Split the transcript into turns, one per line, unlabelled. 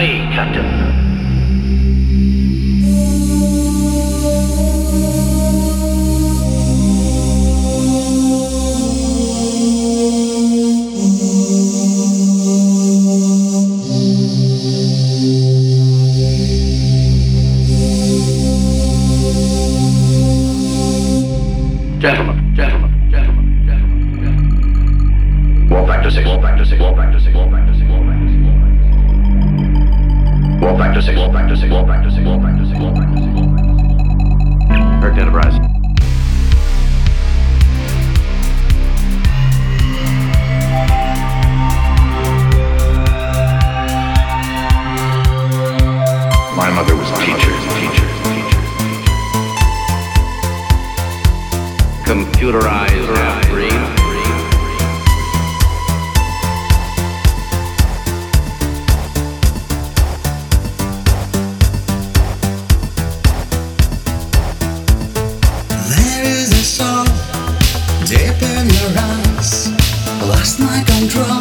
Aye, Captain. Gentlemen, gentlemen, gentlemen, gentlemen, gentlemen. Warp factor six, six, warp factor six, six, warp factor six, six. Warp factor six, war six, war six, war six, war six, warp factor
in your eyes. Lost my control,